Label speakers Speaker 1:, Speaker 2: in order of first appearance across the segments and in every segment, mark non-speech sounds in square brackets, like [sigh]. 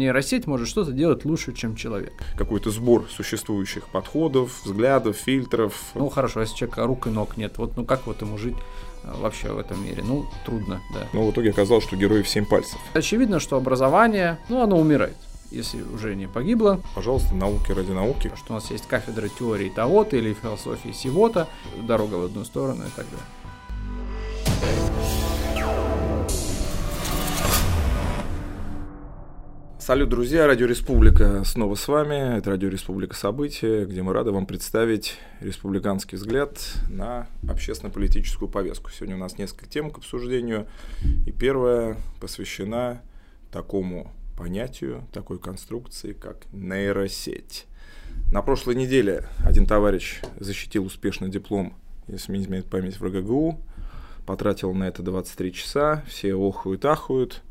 Speaker 1: Нейросеть может что-то делать лучше, чем человек.
Speaker 2: Какой-то сбор существующих подходов, взглядов, фильтров.
Speaker 1: Ну хорошо, если человека рук и ног нет, вот ну как вот ему жить э, вообще в этом мире? Ну, трудно, да.
Speaker 2: Но в итоге оказалось, что герой в семь пальцев.
Speaker 1: Очевидно, что образование, ну, оно умирает если уже не погибло.
Speaker 2: Пожалуйста, науки ради науки.
Speaker 1: Что у нас есть кафедра теории того-то или философии сего-то, дорога в одну сторону и так далее.
Speaker 2: Салют, друзья! Радио Республика снова с вами. Это Радио Республика События, где мы рады вам представить республиканский взгляд на общественно-политическую повестку. Сегодня у нас несколько тем к обсуждению. И первая посвящена такому понятию, такой конструкции, как нейросеть. На прошлой неделе один товарищ защитил успешно диплом, если мне изменяет память, в РГГУ, потратил на это 23 часа, все охуют-ахуют –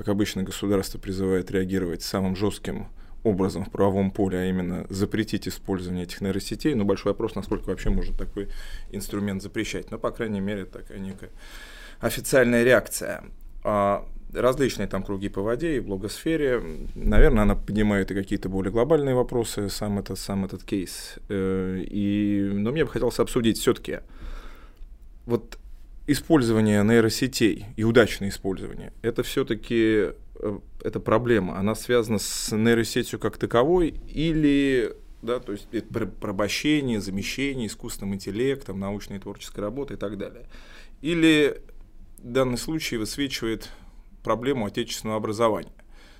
Speaker 2: как обычно, государство призывает реагировать самым жестким образом в правовом поле, а именно запретить использование этих нейросетей. Но большой вопрос, насколько вообще можно такой инструмент запрещать. Но, по крайней мере, такая некая официальная реакция. А различные там круги по воде и в блогосфере. Наверное, она поднимает и какие-то более глобальные вопросы, сам этот, сам этот кейс. Э, и, но мне бы хотелось обсудить все-таки вот использование нейросетей и удачное использование, это все-таки э, это проблема. Она связана с нейросетью как таковой или да, то есть это порабощение, замещение искусственным интеллектом, научной и творческой работы и так далее. Или данный случай высвечивает проблему отечественного образования.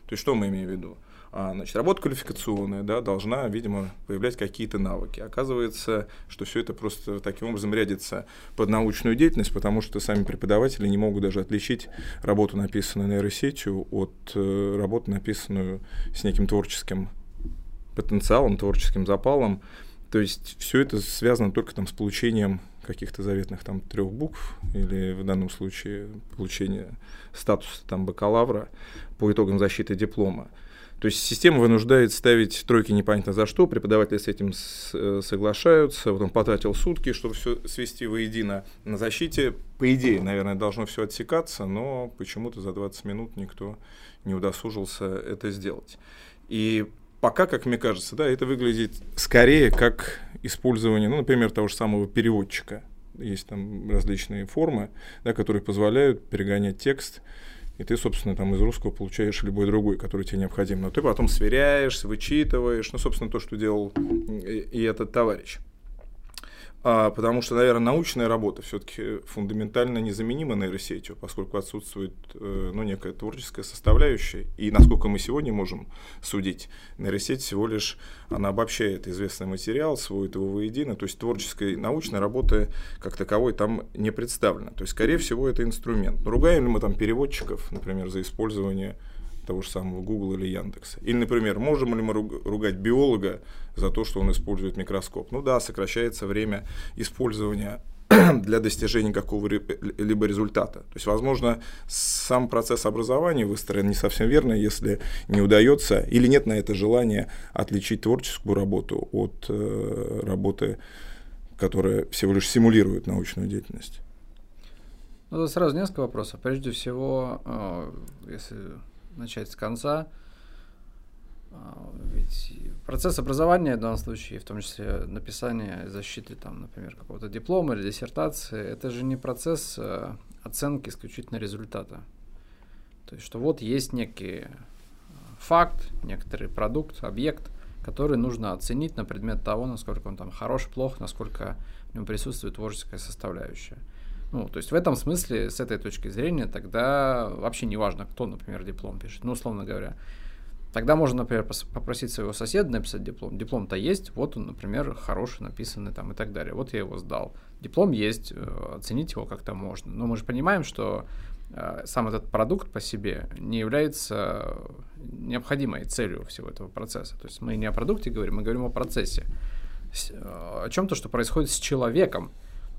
Speaker 2: То есть что мы имеем в виду? А, значит, работа квалификационная, да, должна, видимо, появлять какие-то навыки. Оказывается, что все это просто таким образом рядится под научную деятельность, потому что сами преподаватели не могут даже отличить работу, написанную нейросетью, от э, работы, написанную с неким творческим потенциалом, творческим запалом. То есть все это связано только там с получением каких-то заветных там трех букв или в данном случае получение статуса там бакалавра по итогам защиты диплома. То есть система вынуждает ставить тройки непонятно за что, преподаватели с этим э, соглашаются, вот он потратил сутки, чтобы все свести воедино на защите. По идее, наверное, должно все отсекаться, но почему-то за 20 минут никто не удосужился это сделать. И пока, как мне кажется, да, это выглядит скорее как использование, ну, например, того же самого переводчика. Есть там различные формы, да, которые позволяют перегонять текст и ты, собственно, там из русского получаешь любой другой, который тебе необходим. Но ты потом сверяешь, вычитываешь, ну, собственно, то, что делал и этот товарищ а, потому что, наверное, научная работа все-таки фундаментально незаменима нейросетью, поскольку отсутствует э, ну, некая творческая составляющая. И насколько мы сегодня можем судить, нейросеть всего лишь она обобщает известный материал, сводит его воедино, то есть творческой научной работы как таковой там не представлено. То есть, скорее всего, это инструмент. Но ругаем ли мы там переводчиков, например, за использование того же самого Google или Яндекса. Или, например, можем ли мы ругать биолога за то, что он использует микроскоп? Ну да, сокращается время использования [clears throat] для достижения какого-либо результата. То есть, возможно, сам процесс образования выстроен не совсем верно, если не удается или нет на это желания отличить творческую работу от э, работы, которая всего лишь симулирует научную деятельность.
Speaker 1: Ну, сразу несколько вопросов. Прежде всего, э, если начать с конца. А, ведь процесс образования в данном случае, в том числе написание защиты, там, например, какого-то диплома или диссертации, это же не процесс э, оценки исключительно результата. То есть, что вот есть некий э, факт, некоторый продукт, объект, который нужно оценить на предмет того, насколько он там хорош, плох, насколько в нем присутствует творческая составляющая. Ну, то есть в этом смысле, с этой точки зрения, тогда вообще не важно, кто, например, диплом пишет. Ну, условно говоря, Тогда можно, например, попросить своего соседа написать диплом. Диплом-то есть, вот он, например, хороший, написанный там и так далее. Вот я его сдал. Диплом есть, э, оценить его как-то можно. Но мы же понимаем, что э, сам этот продукт по себе не является необходимой целью всего этого процесса. То есть мы не о продукте говорим, мы говорим о процессе. Э, о чем-то, что происходит с человеком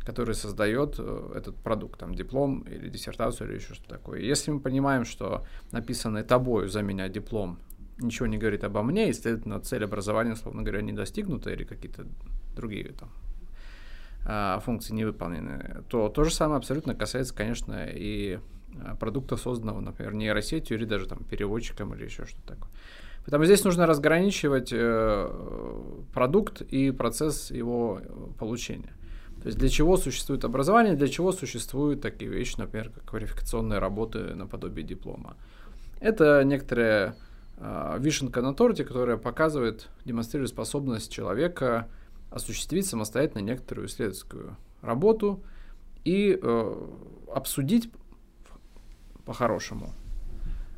Speaker 1: который создает э, этот продукт, там, диплом или диссертацию или еще что-то такое. Если мы понимаем, что написанный тобою за меня диплом ничего не говорит обо мне, и, следовательно, цель образования, условно говоря, не достигнута или какие-то другие там, а, функции не выполнены, то то же самое абсолютно касается, конечно, и э, продукта, созданного, например, нейросетью или даже там переводчиком или еще что-то такое. Поэтому здесь нужно разграничивать э, продукт и процесс его э, получения. То есть для чего существует образование, для чего существуют такие вещи, например, как квалификационные работы наподобие диплома. Это некоторая э, вишенка на торте, которая показывает, демонстрирует способность человека осуществить самостоятельно некоторую исследовательскую работу и э, обсудить по-хорошему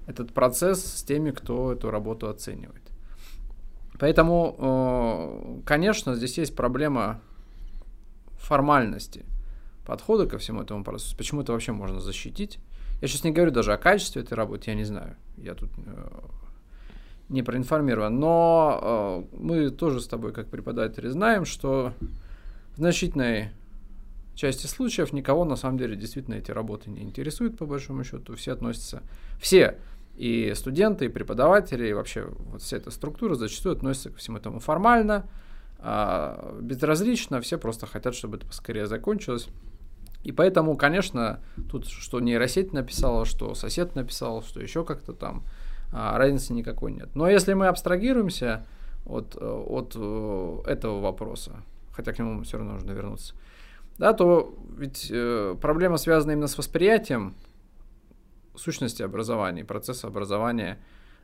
Speaker 1: этот процесс с теми, кто эту работу оценивает. Поэтому, э, конечно, здесь есть проблема формальности подхода ко всему этому процессу. Почему это вообще можно защитить? Я сейчас не говорю даже о качестве этой работы, я не знаю. Я тут э, не проинформирован. Но э, мы тоже с тобой, как преподаватели, знаем, что в значительной части случаев никого на самом деле действительно эти работы не интересуют, по большому счету. Все относятся, все и студенты, и преподаватели, и вообще вот вся эта структура зачастую относится ко всему этому формально, а, безразлично, все просто хотят, чтобы это поскорее закончилось. И поэтому, конечно, тут что нейросеть написала, что сосед написал, что еще как-то там, а, разницы никакой нет. Но если мы абстрагируемся от, от э, этого вопроса, хотя к нему все равно нужно вернуться, да, то ведь э, проблема связана именно с восприятием сущности образования, процесса образования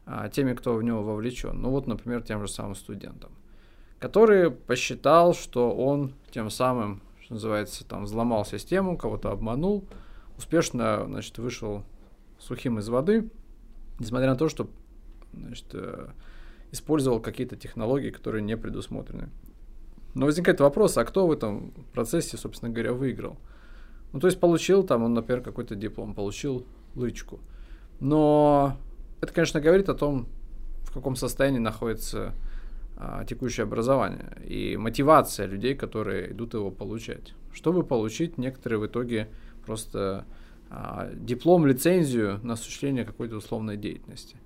Speaker 1: а, теми, кто в него вовлечен. Ну вот, например, тем же самым студентам, который посчитал, что он тем самым, что называется, там взломал систему, кого-то обманул, успешно, значит, вышел сухим из воды, несмотря на то, что, значит, э, использовал какие-то технологии, которые не предусмотрены. Но возникает вопрос, а кто в этом процессе, собственно говоря, выиграл? Ну, то есть получил там, он, например, какой-то диплом, получил лычку. Но это, конечно, говорит о том, в каком состоянии находится текущее образование и мотивация людей, которые идут его получать. Чтобы получить некоторые в итоге просто а, диплом, лицензию на осуществление какой-то условной деятельности.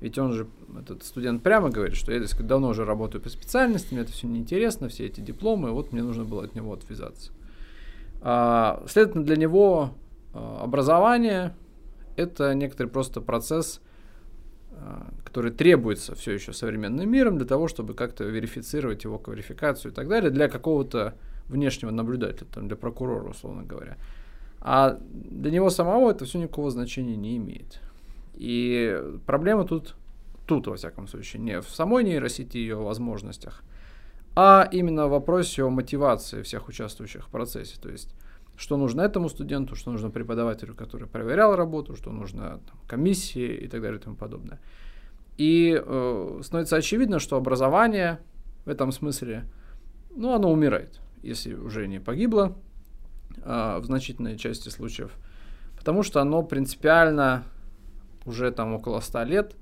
Speaker 1: Ведь он же, этот студент прямо говорит, что я так давно уже работаю по специальности, мне это все неинтересно, все эти дипломы, вот мне нужно было от него отвязаться. А, следовательно, для него а, образование это некоторый просто процесс, а, который требуется все еще современным миром для того, чтобы как-то верифицировать его квалификацию и так далее для какого-то внешнего наблюдателя, там, для прокурора, условно говоря. А для него самого это все никакого значения не имеет. И проблема тут, тут, во всяком случае, не в самой нейросети и ее возможностях, а именно в вопросе о мотивации всех участвующих в процессе. То есть что нужно этому студенту, что нужно преподавателю, который проверял работу, что нужно там, комиссии и так далее и тому подобное. И э, становится очевидно, что образование в этом смысле, ну, оно умирает, если уже не погибло э, в значительной части случаев, потому что оно принципиально уже там около 100 лет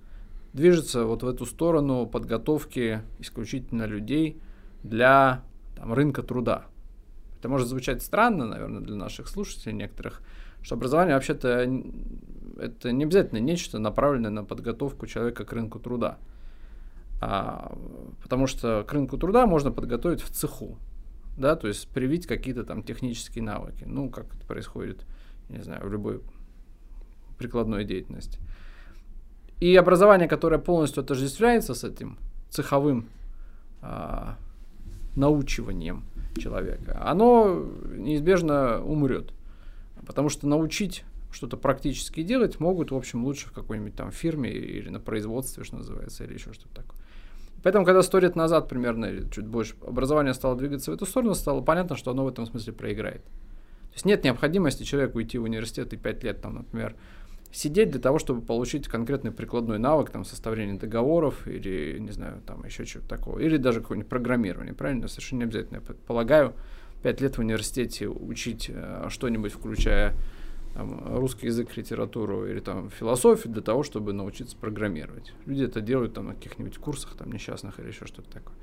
Speaker 1: движется вот в эту сторону подготовки исключительно людей для там, рынка труда. Это может звучать странно, наверное, для наших слушателей некоторых, что образование вообще-то это не обязательно нечто, направленное на подготовку человека к рынку труда. А, потому что к рынку труда можно подготовить в цеху, да, то есть привить какие-то там технические навыки, ну, как это происходит, не знаю, в любой прикладной деятельности. И образование, которое полностью отождествляется с этим цеховым а, научиванием – человека, оно неизбежно умрет. Потому что научить что-то практически делать могут, в общем, лучше в какой-нибудь там фирме или на производстве, что называется, или еще что-то такое. Поэтому, когда сто лет назад примерно, или чуть больше, образование стало двигаться в эту сторону, стало понятно, что оно в этом смысле проиграет. То есть нет необходимости человеку идти в университет и пять лет, там, например, сидеть для того, чтобы получить конкретный прикладной навык, там, составление договоров или, не знаю, там, еще чего-то такого. Или даже какое-нибудь программирование, правильно? Совершенно не обязательно. Я полагаю, пять лет в университете учить э, что-нибудь, включая там, русский язык, литературу или там философию для того, чтобы научиться программировать. Люди это делают там на каких-нибудь курсах там несчастных или еще что-то такое.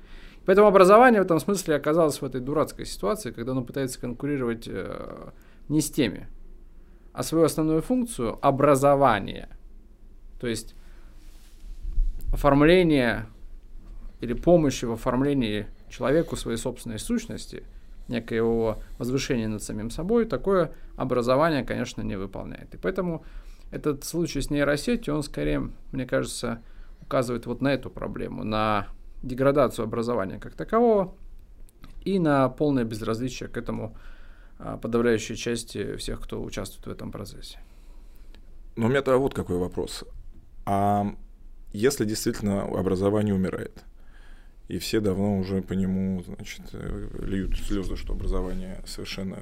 Speaker 1: Поэтому образование в этом смысле оказалось в этой дурацкой ситуации, когда оно пытается конкурировать э, не с теми, а свою основную функцию образование, то есть оформление или помощи в оформлении человеку своей собственной сущности, некоего возвышения над самим собой, такое образование, конечно, не выполняет. И поэтому этот случай с нейросетью, он скорее, мне кажется, указывает вот на эту проблему, на деградацию образования как такового и на полное безразличие к этому подавляющей части всех, кто участвует в этом процессе.
Speaker 2: Но у меня тогда вот какой вопрос. А если действительно образование умирает, и все давно уже по нему, значит, э, льют слезы, что образование совершенно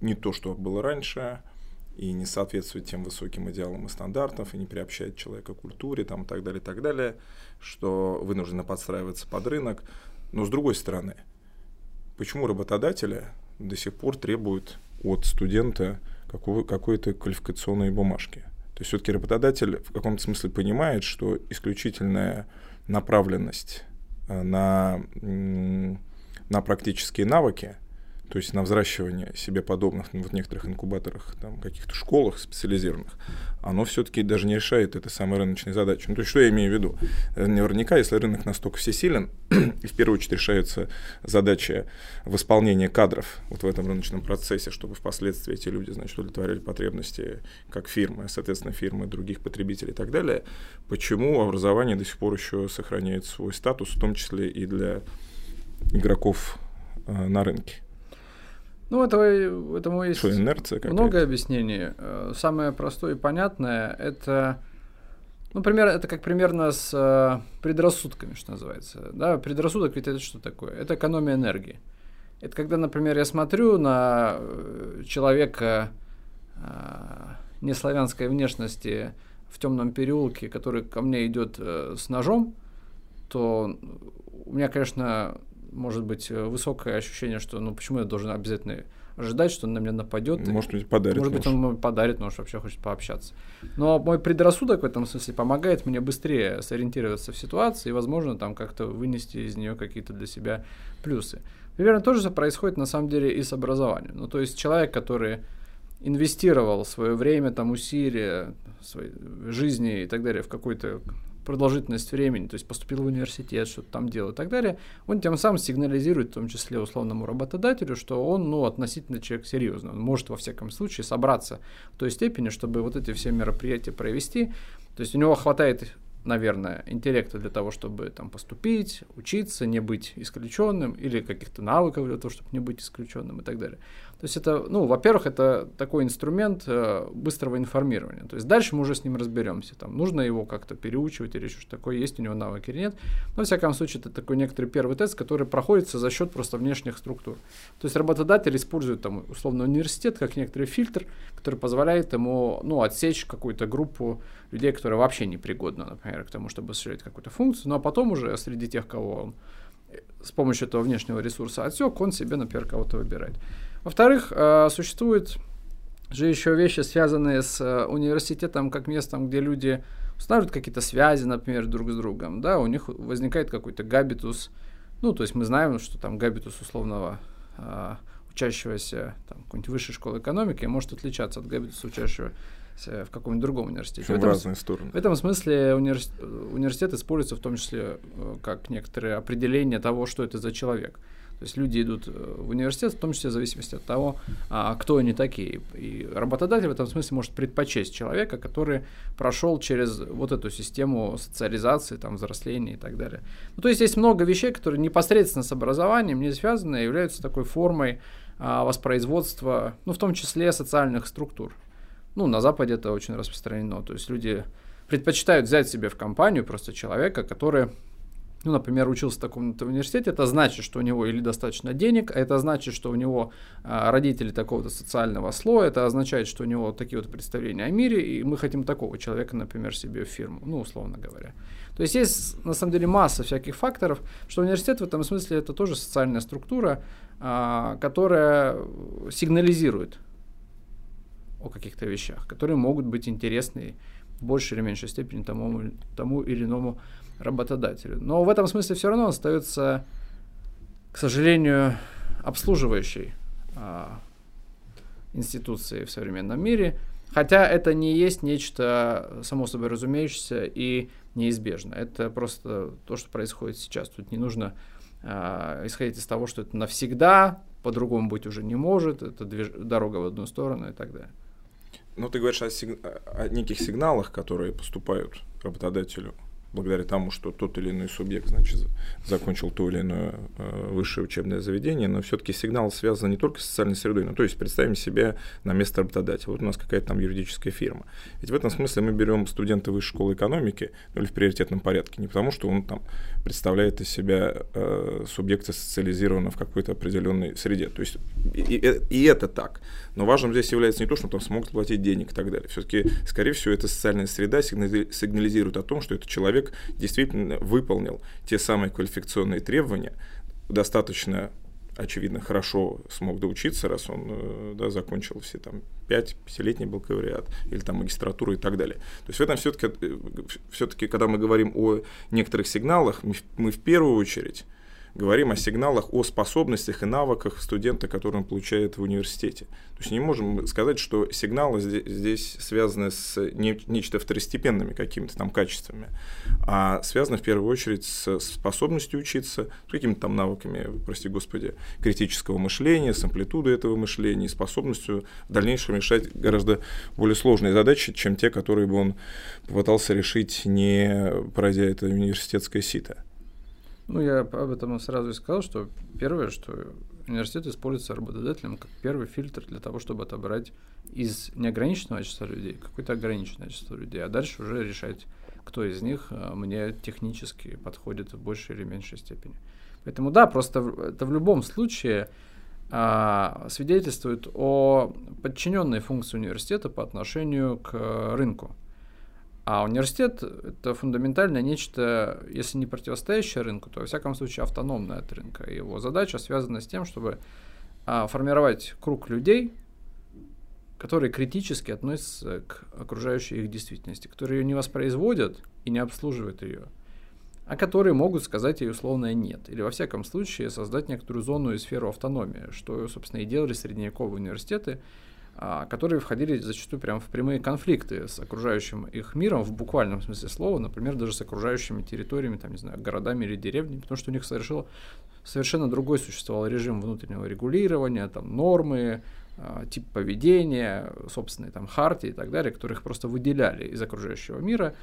Speaker 2: не то, что было раньше, и не соответствует тем высоким идеалам и стандартам, и не приобщает человека к культуре, там, и так далее, и так далее, что вынуждены подстраиваться под рынок. Но с другой стороны, почему работодатели до сих пор требуют от студента какой-то квалификационной бумажки? То есть все-таки работодатель в каком-то смысле понимает, что исключительная направленность э, на, на практические навыки то есть на взращивание себе подобных ну, в некоторых инкубаторах, там, каких-то школах специализированных, оно все-таки даже не решает этой самой рыночной задачи. Ну, то есть, что я имею в виду? Э, наверняка, если рынок настолько всесилен, [clears throat] и в первую очередь решается задача восполнения кадров вот в этом рыночном процессе, чтобы впоследствии эти люди, значит, удовлетворяли потребности как фирмы, соответственно, фирмы других потребителей и так далее, почему образование до сих пор еще сохраняет свой статус, в том числе и для игроков э, на рынке?
Speaker 1: Ну, этого, этому есть
Speaker 2: Что, инерция
Speaker 1: много объяснений. Э, самое простое и понятное – это, ну, пример, это как примерно с э, предрассудками, что называется. Да, предрассудок ведь это что такое? Это экономия энергии. Это когда, например, я смотрю на э, человека э, неславянской внешности в темном переулке, который ко мне идет э, с ножом, то у меня, конечно, может быть э, высокое ощущение, что ну почему я должен обязательно ожидать, что он на меня нападет.
Speaker 2: Может быть, подарит.
Speaker 1: Может быть, он подарит, может, вообще хочет пообщаться. Но мой предрассудок в этом смысле помогает мне быстрее сориентироваться в ситуации и, возможно, там как-то вынести из нее какие-то для себя плюсы. Примерно то же происходит на самом деле и с образованием. Ну, то есть человек, который инвестировал свое время, там, усилия, своей жизни и так далее в какой-то продолжительность времени, то есть поступил в университет, что-то там делал и так далее, он тем самым сигнализирует, в том числе условному работодателю, что он, ну, относительно человек серьезный, он может, во всяком случае, собраться в той степени, чтобы вот эти все мероприятия провести, то есть у него хватает наверное, интеллекта для того, чтобы там поступить, учиться, не быть исключенным, или каких-то навыков для того, чтобы не быть исключенным и так далее. То есть это, ну, во-первых, это такой инструмент э, быстрого информирования. То есть дальше мы уже с ним разберемся. Там нужно его как-то переучивать или что-то такое, есть у него навыки или нет. Но, во всяком случае, это такой некоторый первый тест, который проходится за счет просто внешних структур. То есть работодатель использует там условно университет как некоторый фильтр, который позволяет ему, ну, отсечь какую-то группу людей, которые вообще непригодны, например, к тому, чтобы осуществлять какую-то функцию, ну а потом уже среди тех, кого он э, с помощью этого внешнего ресурса отсек, он себе, например, кого-то выбирает. Во-вторых, э, существуют же еще вещи, связанные с э, университетом как местом, где люди устанавливают какие-то связи, например, друг с другом, да, у них возникает какой-то габитус, ну, то есть мы знаем, что там габитус условного э, учащегося там, какой-нибудь высшей школы экономики может отличаться от габитуса учащегося в каком-нибудь другом университете.
Speaker 2: В, в этом, разные стороны.
Speaker 1: В этом смысле университет, университет используется в том числе как некоторое определение того, что это за человек. То есть люди идут э, в университет, в том числе в зависимости от того, а, кто они такие. И работодатель в этом смысле может предпочесть человека, который прошел через вот эту систему социализации, там, взросления и так далее. Ну, то есть есть много вещей, которые непосредственно с образованием не связаны, а являются такой формой а, воспроизводства, ну, в том числе социальных структур. Ну, на Западе это очень распространено. То есть люди предпочитают взять себе в компанию просто человека, который ну, например, учился в таком-то университете, это значит, что у него или достаточно денег, а это значит, что у него а, родители такого-то социального слоя, это означает, что у него такие вот представления о мире, и мы хотим такого человека, например, себе в фирму, ну, условно говоря. То есть есть, на самом деле, масса всяких факторов, что университет в этом смысле это тоже социальная структура, а, которая сигнализирует о каких-то вещах, которые могут быть интересны в большей или меньшей степени тому, тому или иному работодателю. Но в этом смысле все равно остается, к сожалению, обслуживающей а, институцией в современном мире, хотя это не есть нечто само собой разумеющееся и неизбежно. Это просто то, что происходит сейчас. Тут не нужно а, исходить из того, что это навсегда по-другому быть уже не может, это движ... дорога в одну сторону и так далее.
Speaker 2: Ну, ты говоришь о, сиг... о неких сигналах, которые поступают работодателю благодаря тому, что тот или иной субъект, значит, закончил то или иное э, высшее учебное заведение, но все-таки сигнал связан не только с социальной средой, но то есть представим себе на место работодателя. Вот у нас какая-то там юридическая фирма. Ведь в этом смысле мы берем студента высшей школы экономики, ну или в приоритетном порядке, не потому что он там представляет из себя э, субъекта социализированного в какой-то определенной среде. То есть и, и, и это так. Но важным здесь является не то, что там смог платить денег и так далее. Все-таки, скорее всего, эта социальная среда сигнализирует о том, что этот человек действительно выполнил те самые квалификационные требования, достаточно очевидно, хорошо смог доучиться, раз он э, да, закончил все там 5 пятилетний бакалавриат или там магистратуру и так далее. То есть в этом все-таки, э, все-таки когда мы говорим о некоторых сигналах, мы в первую очередь говорим о сигналах, о способностях и навыках студента, которые он получает в университете. То есть не можем сказать, что сигналы здесь, здесь связаны с не, нечто второстепенными какими-то там качествами, а связаны в первую очередь с способностью учиться, с какими-то там навыками, прости господи, критического мышления, с амплитудой этого мышления, способностью в дальнейшем решать гораздо более сложные задачи, чем те, которые бы он попытался решить, не пройдя это университетское сито.
Speaker 1: Ну, я об этом сразу и сказал, что первое, что университет используется работодателем как первый фильтр для того, чтобы отобрать из неограниченного числа людей какое-то ограниченное число людей, а дальше уже решать, кто из них э, мне технически подходит в большей или меньшей степени. Поэтому да, просто это в любом случае а, свидетельствует о подчиненной функции университета по отношению к рынку. А университет — это фундаментально нечто, если не противостоящее рынку, то, во всяком случае, автономное от рынка. Его задача связана с тем, чтобы а, формировать круг людей, которые критически относятся к окружающей их действительности, которые ее не воспроизводят и не обслуживают ее, а которые могут сказать ей условное «нет», или, во всяком случае, создать некоторую зону и сферу автономии, что, собственно, и делали средневековые университеты — которые входили зачастую прямо в прямые конфликты с окружающим их миром в буквальном смысле слова, например, даже с окружающими территориями, там, не знаю, городами или деревнями, потому что у них совершил, совершенно другой существовал режим внутреннего регулирования, там, нормы, а, тип поведения, собственные там хартии и так далее, которых просто выделяли из окружающего мира,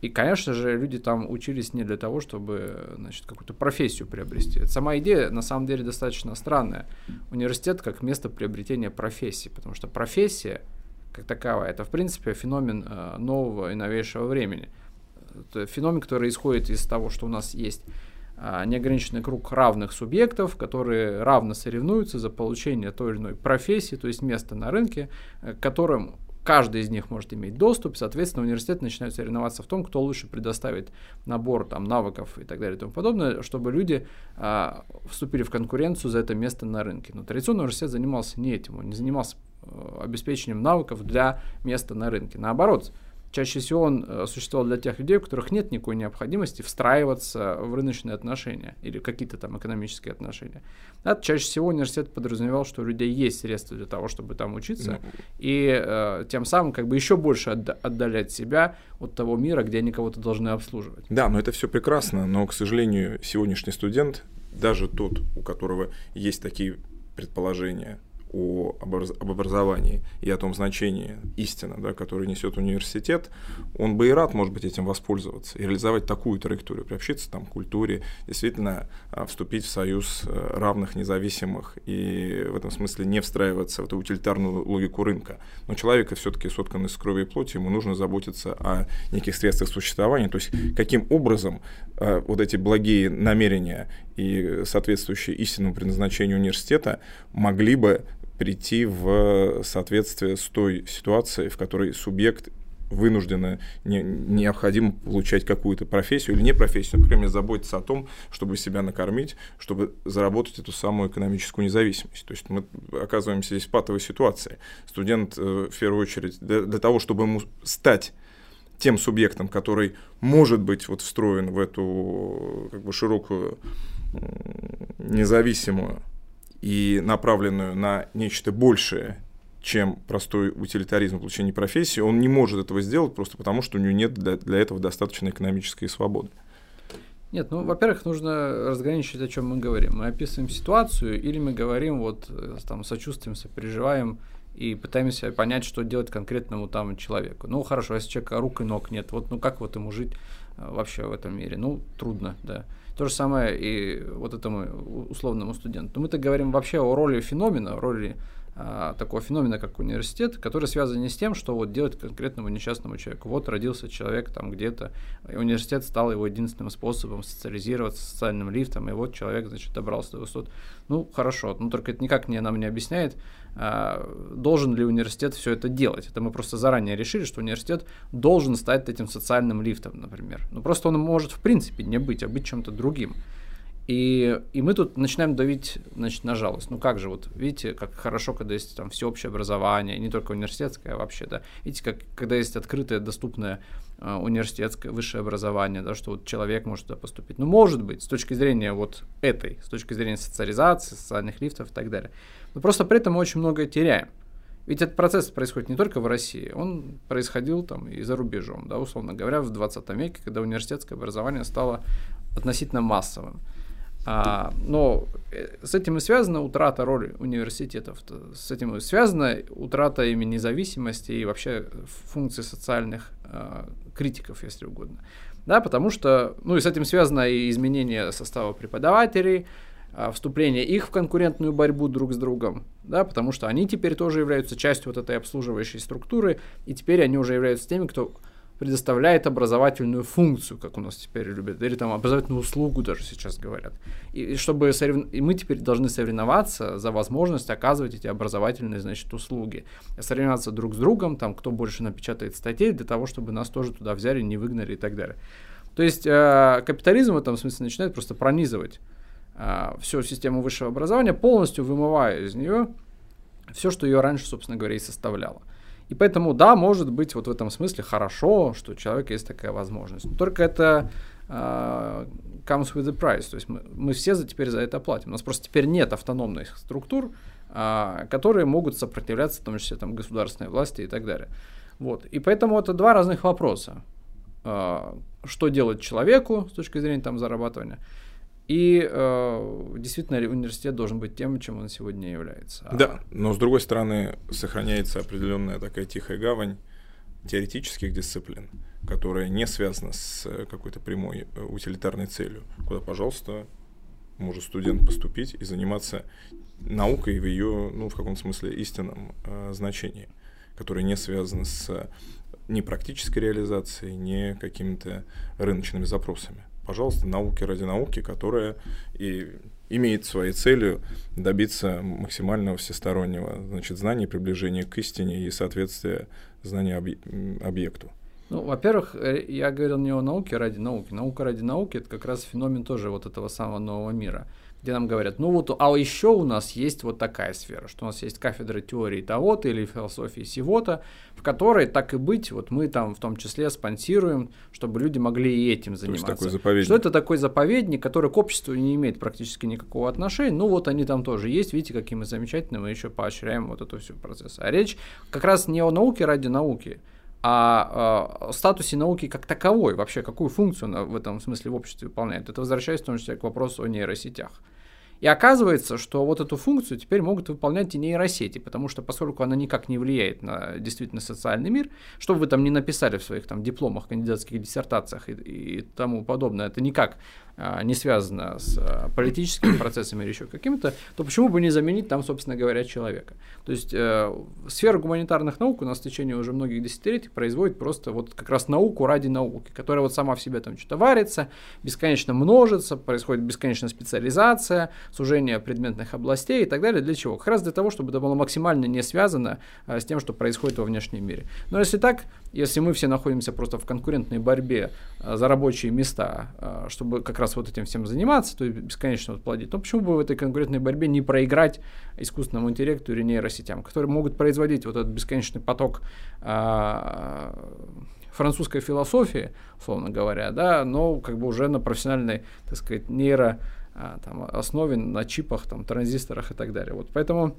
Speaker 1: и, конечно же, люди там учились не для того, чтобы значит, какую-то профессию приобрести. Сама идея, на самом деле, достаточно странная. Университет как место приобретения профессии, потому что профессия, как таковая, это, в принципе, феномен э, нового и новейшего времени. Это феномен, который исходит из того, что у нас есть э, неограниченный круг равных субъектов, которые равно соревнуются за получение той или иной профессии, то есть места на рынке, э, которым каждый из них может иметь доступ, соответственно, университет начинает соревноваться в том, кто лучше предоставит набор там, навыков и так далее и тому подобное, чтобы люди а, вступили в конкуренцию за это место на рынке. Но традиционный университет занимался не этим, он не занимался э, обеспечением навыков для места на рынке. Наоборот, Чаще всего он э, существовал для тех людей, у которых нет никакой необходимости встраиваться в рыночные отношения или какие-то там экономические отношения. Да, чаще всего университет подразумевал, что у людей есть средства для того, чтобы там учиться, ну, и э, тем самым как бы еще больше отда- отдалять себя от того мира, где они кого-то должны обслуживать.
Speaker 2: Да, но это все прекрасно, но, к сожалению, сегодняшний студент, даже тот, у которого есть такие предположения, о, об образовании и о том значении истины, да, которое несет университет, он бы и рад, может быть, этим воспользоваться и реализовать такую траекторию, приобщиться там, к культуре, действительно а, вступить в союз э, равных, независимых и в этом смысле не встраиваться в эту утилитарную логику рынка. Но человека все-таки соткан из крови и плоти, ему нужно заботиться о неких средствах существования, то есть каким образом а, вот эти благие намерения и соответствующие истинному предназначению университета могли бы прийти в соответствие с той ситуацией, в которой субъект вынуждены, не, необходимо получать какую-то профессию или не профессию, например, заботиться о том, чтобы себя накормить, чтобы заработать эту самую экономическую независимость. То есть мы оказываемся здесь в патовой ситуации. Студент, э, в первую очередь, для, для того, чтобы ему стать тем субъектом, который может быть вот встроен в эту как бы широкую независимую и направленную на нечто большее, чем простой утилитаризм получения профессии, он не может этого сделать просто потому, что у него нет для, для этого достаточной экономической свободы.
Speaker 1: Нет, ну, во-первых, нужно разграничить, о чем мы говорим. Мы описываем ситуацию или мы говорим, вот, э, там, сочувствуем, сопереживаем и пытаемся понять, что делать конкретному там человеку. Ну, хорошо, если человека рук и ног нет, вот, ну, как вот ему жить э, вообще в этом мире? Ну, трудно, да. То же самое и вот этому условному студенту. Мы-то говорим вообще о роли феномена, роли а, такого феномена, как университет, который связан не с тем, что вот делать конкретному несчастному человеку. Вот родился человек там где-то, и университет стал его единственным способом социализироваться, социальным лифтом, и вот человек, значит, добрался до высот. Ну, хорошо, но только это никак не, нам не объясняет, должен ли университет все это делать. Это мы просто заранее решили, что университет должен стать этим социальным лифтом, например. Ну, просто он может, в принципе, не быть, а быть чем-то другим. И, и мы тут начинаем давить значит, на жалость. Ну как же, вот видите, как хорошо, когда есть там всеобщее образование, не только университетское, а вообще, да. Видите, как, когда есть открытое, доступное э, университетское высшее образование, да, что вот человек может туда поступить. Ну, может быть, с точки зрения вот этой, с точки зрения социализации, социальных лифтов и так далее. Но просто при этом мы очень многое теряем. Ведь этот процесс происходит не только в России, он происходил там и за рубежом, да, условно говоря, в 20 веке, когда университетское образование стало относительно массовым. А, но э, с этим и связана утрата роли университетов, с этим и связана утрата ими независимости и вообще функций социальных а, критиков, если угодно. Да, потому что, ну и с этим связано и изменение состава преподавателей, вступление их в конкурентную борьбу друг с другом, да, потому что они теперь тоже являются частью вот этой обслуживающей структуры, и теперь они уже являются теми, кто предоставляет образовательную функцию, как у нас теперь любят, или там образовательную услугу даже сейчас говорят. И, и чтобы сорев... и мы теперь должны соревноваться за возможность оказывать эти образовательные, значит, услуги. Соревноваться друг с другом, там, кто больше напечатает статей, для того, чтобы нас тоже туда взяли, не выгнали и так далее. То есть э, капитализм в этом смысле начинает просто пронизывать всю систему высшего образования, полностью вымывая из нее все, что ее раньше, собственно говоря, и составляло. И поэтому, да, может быть, вот в этом смысле хорошо, что у человека есть такая возможность. Но только это uh, comes with the price. То есть мы, мы все за, теперь за это платим. У нас просто теперь нет автономных структур, uh, которые могут сопротивляться, в том числе там, государственной власти и так далее. Вот. И поэтому это два разных вопроса. Uh, что делать человеку с точки зрения там, зарабатывания – и э, действительно университет должен быть тем, чем он сегодня является.
Speaker 2: Да, но с другой стороны сохраняется определенная такая тихая гавань теоретических дисциплин, которая не связана с какой-то прямой э, утилитарной целью, куда, пожалуйста, может студент поступить и заниматься наукой в ее, ну, в каком смысле, истинном э, значении, которая не связана с ни практической реализацией, ни какими-то рыночными запросами пожалуйста, науки ради науки, которая и имеет своей целью добиться максимального всестороннего значит, знания, приближения к истине и соответствия знания объекту.
Speaker 1: Ну, во-первых, э, я говорил не о науке ради науки. Наука ради науки – это как раз феномен тоже вот этого самого нового мира – где нам говорят, ну вот, а еще у нас есть вот такая сфера, что у нас есть кафедра теории того-то или философии сего-то, в которой, так и быть, вот мы там в том числе спонсируем, чтобы люди могли и этим заниматься. То есть
Speaker 2: такой заповедник.
Speaker 1: Что это такой заповедник, который к обществу не имеет практически никакого отношения, ну вот они там тоже есть, видите, какие мы замечательные, мы еще поощряем вот эту всю процесс. А речь как раз не о науке ради науки, о, о статусе науки как таковой, вообще какую функцию она в этом смысле в обществе выполняет. Это возвращаясь в том числе к вопросу о нейросетях. И оказывается, что вот эту функцию теперь могут выполнять и нейросети, потому что поскольку она никак не влияет на действительно социальный мир, что бы вы там не написали в своих там дипломах, кандидатских диссертациях и, и тому подобное, это никак а, не связано с а, политическими [coughs] процессами или еще какими-то, то почему бы не заменить там, собственно говоря, человека? То есть э, сфера гуманитарных наук у нас в течение уже многих десятилетий производит просто вот как раз науку ради науки, которая вот сама в себе там что-то варится, бесконечно множится, происходит бесконечная специализация, сужение предметных областей и так далее. Для чего? Как раз для того, чтобы это было максимально не связано а, с тем, что происходит во внешнем мире. Но если так, если мы все находимся просто в конкурентной борьбе а, за рабочие места, а, чтобы как раз вот этим всем заниматься, то есть бесконечно вот плодить, то почему бы в этой конкурентной борьбе не проиграть искусственному интеллекту или нейросетям, которые могут производить вот этот бесконечный поток французской философии, условно говоря, да, но как бы уже на профессиональной, так сказать, нейро там, основе на чипах, там, транзисторах и так далее. Вот поэтому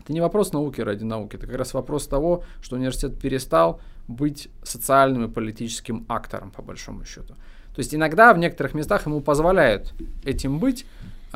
Speaker 1: это не вопрос науки ради науки, это как раз вопрос того, что университет перестал быть социальным и политическим актором, по большому счету. То есть иногда в некоторых местах ему позволяют этим быть,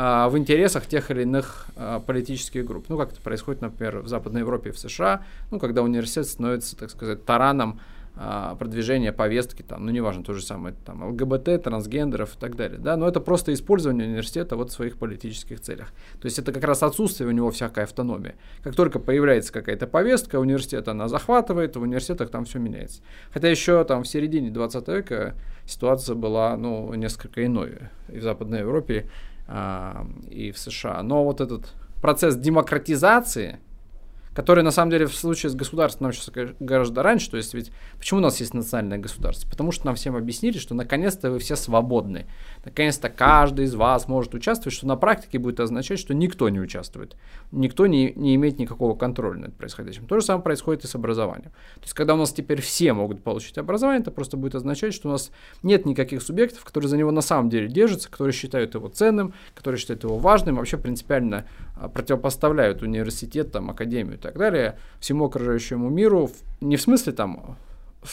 Speaker 1: а, в интересах тех или иных а, политических групп. Ну, как это происходит, например, в Западной Европе и в США, ну, когда университет становится, так сказать, тараном а, продвижения повестки, там, ну, неважно, то же самое, там, ЛГБТ, трансгендеров и так далее, да, но это просто использование университета вот в своих политических целях. То есть это как раз отсутствие у него всякой автономии. Как только появляется какая-то повестка, университет она захватывает, в университетах там все меняется. Хотя еще там в середине 20 века ситуация была, ну, несколько иной. И в Западной Европе а, и в США. Но вот этот процесс демократизации которые на самом деле в случае с государством нам сейчас гораздо раньше. То есть ведь почему у нас есть национальное государство? Потому что нам всем объяснили, что наконец-то вы все свободны. Наконец-то каждый из вас может участвовать, что на практике будет означать, что никто не участвует. Никто не, не имеет никакого контроля над происходящим. То же самое происходит и с образованием. То есть когда у нас теперь все могут получить образование, это просто будет означать, что у нас нет никаких субъектов, которые за него на самом деле держатся, которые считают его ценным, которые считают его важным, вообще принципиально противопоставляют университет, там, академию так далее, всему окружающему миру, не в смысле там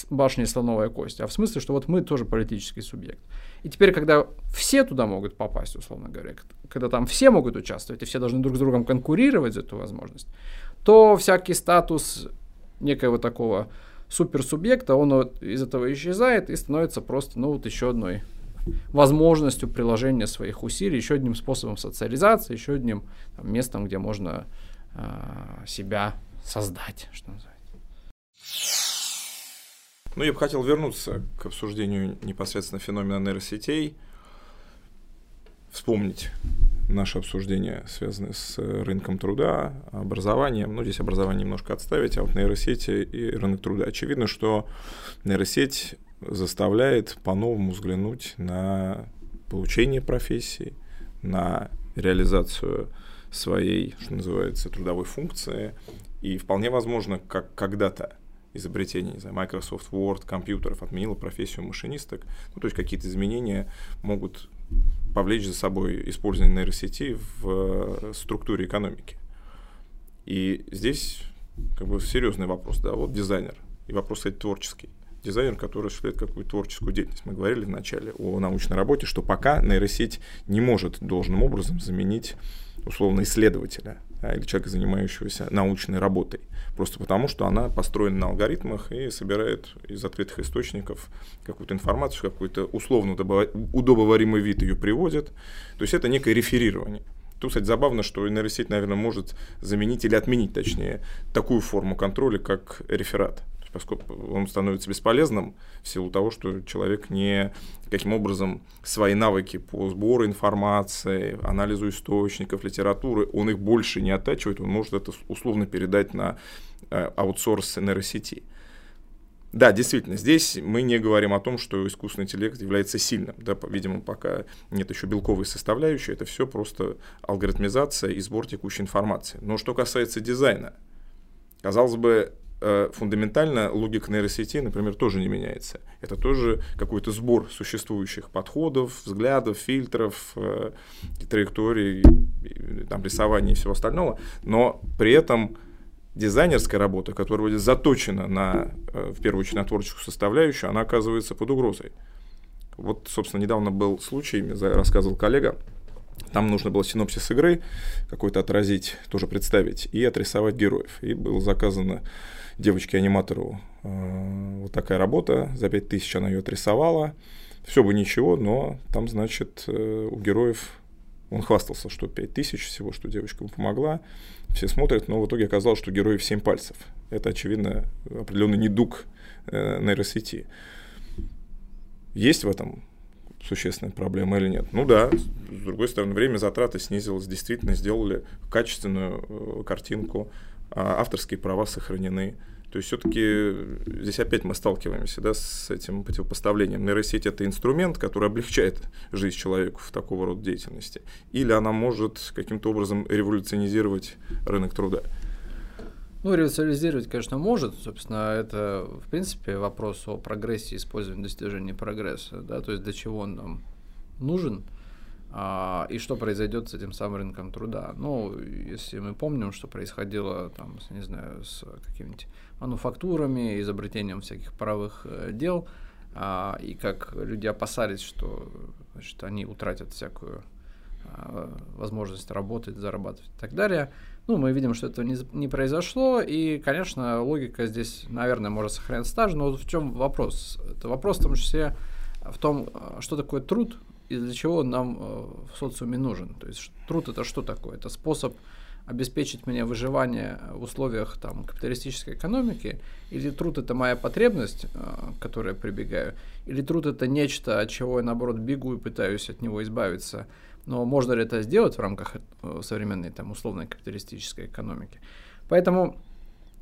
Speaker 1: башни слоновая кость, а в смысле, что вот мы тоже политический субъект. И теперь, когда все туда могут попасть, условно говоря, когда там все могут участвовать, и все должны друг с другом конкурировать за эту возможность, то всякий статус некоего такого суперсубъекта, он вот из этого исчезает и становится просто, ну, вот еще одной возможностью приложения своих усилий, еще одним способом социализации, еще одним там, местом, где можно э, себя создать, что называется.
Speaker 2: Ну, я бы хотел вернуться к обсуждению непосредственно феномена нейросетей, вспомнить наше обсуждение, связанное с рынком труда, образованием. Ну, здесь образование немножко отставить, а вот нейросети и рынок труда. Очевидно, что нейросеть заставляет по-новому взглянуть на получение профессии, на реализацию своей, что называется, трудовой функции. И вполне возможно, как когда-то изобретение, не знаю, Microsoft Word, компьютеров отменило профессию машинисток. Ну, то есть какие-то изменения могут повлечь за собой использование нейросети в э, структуре экономики. И здесь как бы серьезный вопрос, да, вот дизайнер, и вопрос, кстати, творческий дизайнер, который осуществляет какую-то творческую деятельность. Мы говорили вначале о научной работе, что пока нейросеть не может должным образом заменить условно исследователя да, или человека, занимающегося научной работой. Просто потому, что она построена на алгоритмах и собирает из открытых источников какую-то информацию, какой-то условно удобоваримый вид ее приводит. То есть это некое реферирование. Тут, кстати, забавно, что нейросеть, наверное, может заменить или отменить, точнее, такую форму контроля, как реферат поскольку он становится бесполезным в силу того, что человек не каким образом свои навыки по сбору информации, анализу источников, литературы, он их больше не оттачивает, он может это условно передать на э, аутсорс нейросети. Да, действительно, здесь мы не говорим о том, что искусственный интеллект является сильным. Да, видимо, пока нет еще белковой составляющей, это все просто алгоритмизация и сбор текущей информации. Но что касается дизайна, казалось бы, фундаментально логика нейросети, например, тоже не меняется. Это тоже какой-то сбор существующих подходов, взглядов, фильтров, э, траекторий, там, рисования и всего остального, но при этом дизайнерская работа, которая будет заточена на, э, в первую очередь, на творческую составляющую, она оказывается под угрозой. Вот, собственно, недавно был случай, мне рассказывал коллега, там нужно было синопсис игры какой-то отразить, тоже представить и отрисовать героев. И было заказано девочке-аниматору э, вот такая работа, за 5000 она ее отрисовала, все бы ничего, но там, значит, э, у героев он хвастался, что 5000 всего, что девочка ему помогла. Все смотрят, но в итоге оказалось, что героев 7 пальцев. Это, очевидно, определенный недуг э, нейросети. Есть в этом существенная проблема или нет? Ну да, с другой стороны, время затраты снизилось, действительно сделали качественную картинку, а авторские права сохранены. То есть все-таки здесь опять мы сталкиваемся да, с этим противопоставлением. Нейросеть это инструмент, который облегчает жизнь человеку в такого рода деятельности. Или она может каким-то образом революционизировать рынок труда.
Speaker 1: Ну, революционизировать, конечно, может. Собственно, это, в принципе, вопрос о прогрессе, использовании достижения прогресса. Да? То есть для чего он нам нужен – а, и что произойдет с этим самым рынком труда. Ну, если мы помним, что происходило там, не знаю, с какими-нибудь мануфактурами, изобретением всяких правых э, дел, а, и как люди опасались, что значит, они утратят всякую а, возможность работать, зарабатывать и так далее. Ну, мы видим, что этого не, не произошло, и, конечно, логика здесь, наверное, может сохранять стаж, но вот в чем вопрос? Это вопрос в том числе в том, а, что такое труд и для чего он нам в социуме нужен. То есть труд это что такое? Это способ обеспечить мне выживание в условиях там, капиталистической экономики, или труд это моя потребность, к которой я прибегаю, или труд это нечто, от чего я наоборот бегу и пытаюсь от него избавиться. Но можно ли это сделать в рамках э, современной там, условной капиталистической экономики? Поэтому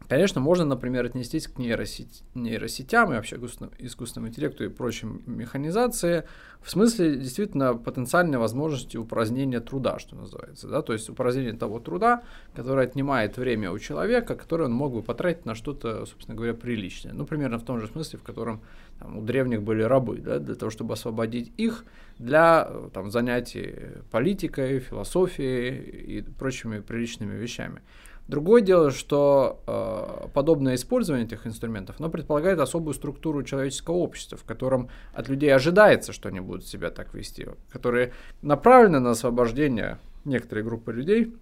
Speaker 1: Конечно, можно, например, отнестись к нейросеть, нейросетям и вообще искусственному интеллекту и прочим механизации в смысле действительно потенциальной возможности упразднения труда, что называется. Да? То есть упразднение того труда, который отнимает время у человека, который он мог бы потратить на что-то, собственно говоря, приличное. Ну, примерно в том же смысле, в котором там, у древних были рабы, да, для того, чтобы освободить их для там, занятий политикой, философией и прочими приличными вещами. Другое дело, что э, подобное использование этих инструментов, оно предполагает особую структуру человеческого общества, в котором от людей ожидается, что они будут себя так вести, которые направлены на освобождение некоторой группы людей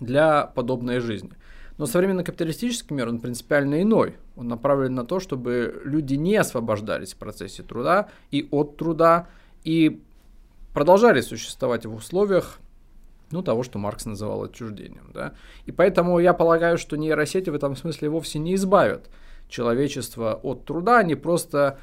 Speaker 1: для подобной жизни. Но современный капиталистический мир, он принципиально иной. Он направлен на то, чтобы люди не освобождались в процессе труда и от труда, и продолжали существовать в условиях ну, того, что Маркс называл отчуждением. Да? И поэтому я полагаю, что нейросети в этом смысле вовсе не избавят человечество от труда, они просто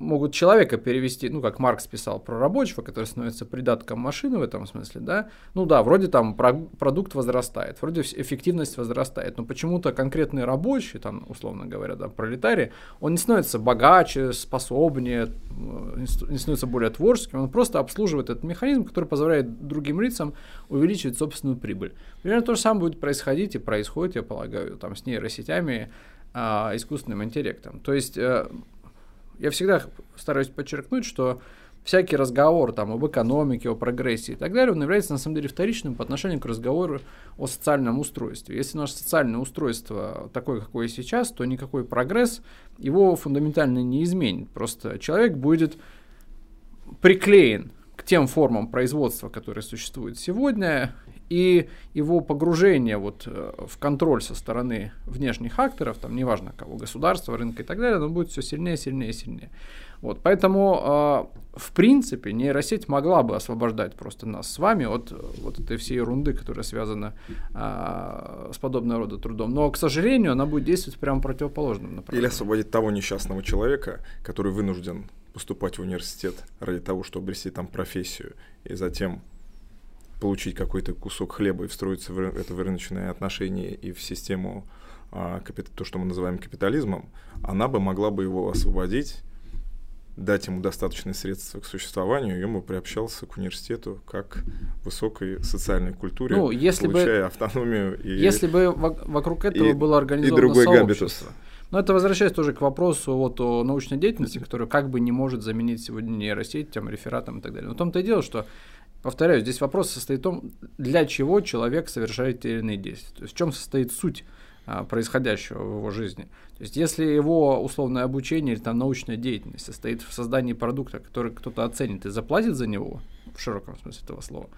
Speaker 1: могут человека перевести, ну, как Маркс писал про рабочего, который становится придатком машины в этом смысле, да, ну да, вроде там продукт возрастает, вроде эффективность возрастает, но почему-то конкретный рабочий, там, условно говоря, да, пролетарий, он не становится богаче, способнее, не становится более творческим, он просто обслуживает этот механизм, который позволяет другим лицам увеличивать собственную прибыль. Примерно то же самое будет происходить и происходит, я полагаю, там, с нейросетями, а, искусственным интеллектом. То есть э, я всегда стараюсь подчеркнуть, что всякий разговор там, об экономике, о прогрессии и так далее, он является на самом деле вторичным по отношению к разговору о социальном устройстве. Если наше социальное устройство такое, какое сейчас, то никакой прогресс его фундаментально не изменит. Просто человек будет приклеен к тем формам производства, которые существуют сегодня, и его погружение вот э, в контроль со стороны внешних акторов, там неважно кого, государства, рынка и так далее, оно будет все сильнее, сильнее, сильнее. Вот, поэтому, э, в принципе, нейросеть могла бы освобождать просто нас с вами от вот этой всей ерунды, которая связана э, с подобного рода трудом. Но, к сожалению, она будет действовать прямо противоположным направлением.
Speaker 2: Или освободить того несчастного человека, который вынужден поступать в университет ради того, чтобы обрести там профессию, и затем получить какой-то кусок хлеба и встроиться в это в рыночные отношения и в систему, а, то, что мы называем капитализмом, она бы могла бы его освободить, дать ему достаточные средства к существованию, и он бы приобщался к университету как высокой социальной культуре, ну, если получая бы, автономию.
Speaker 1: И, если бы вокруг этого и, было организовано и другой сообщество. Габитус. Но это возвращаясь тоже к вопросу вот о научной деятельности, которая как бы не может заменить сегодня нейросеть, тем, рефератом и так далее. Но в том-то и дело, что Повторяю, здесь вопрос состоит в том, для чего человек совершает те или иные действия. То есть в чем состоит суть а, происходящего в его жизни. То есть если его условное обучение или там научная деятельность состоит в создании продукта, который кто-то оценит и заплатит за него, в широком смысле этого слова,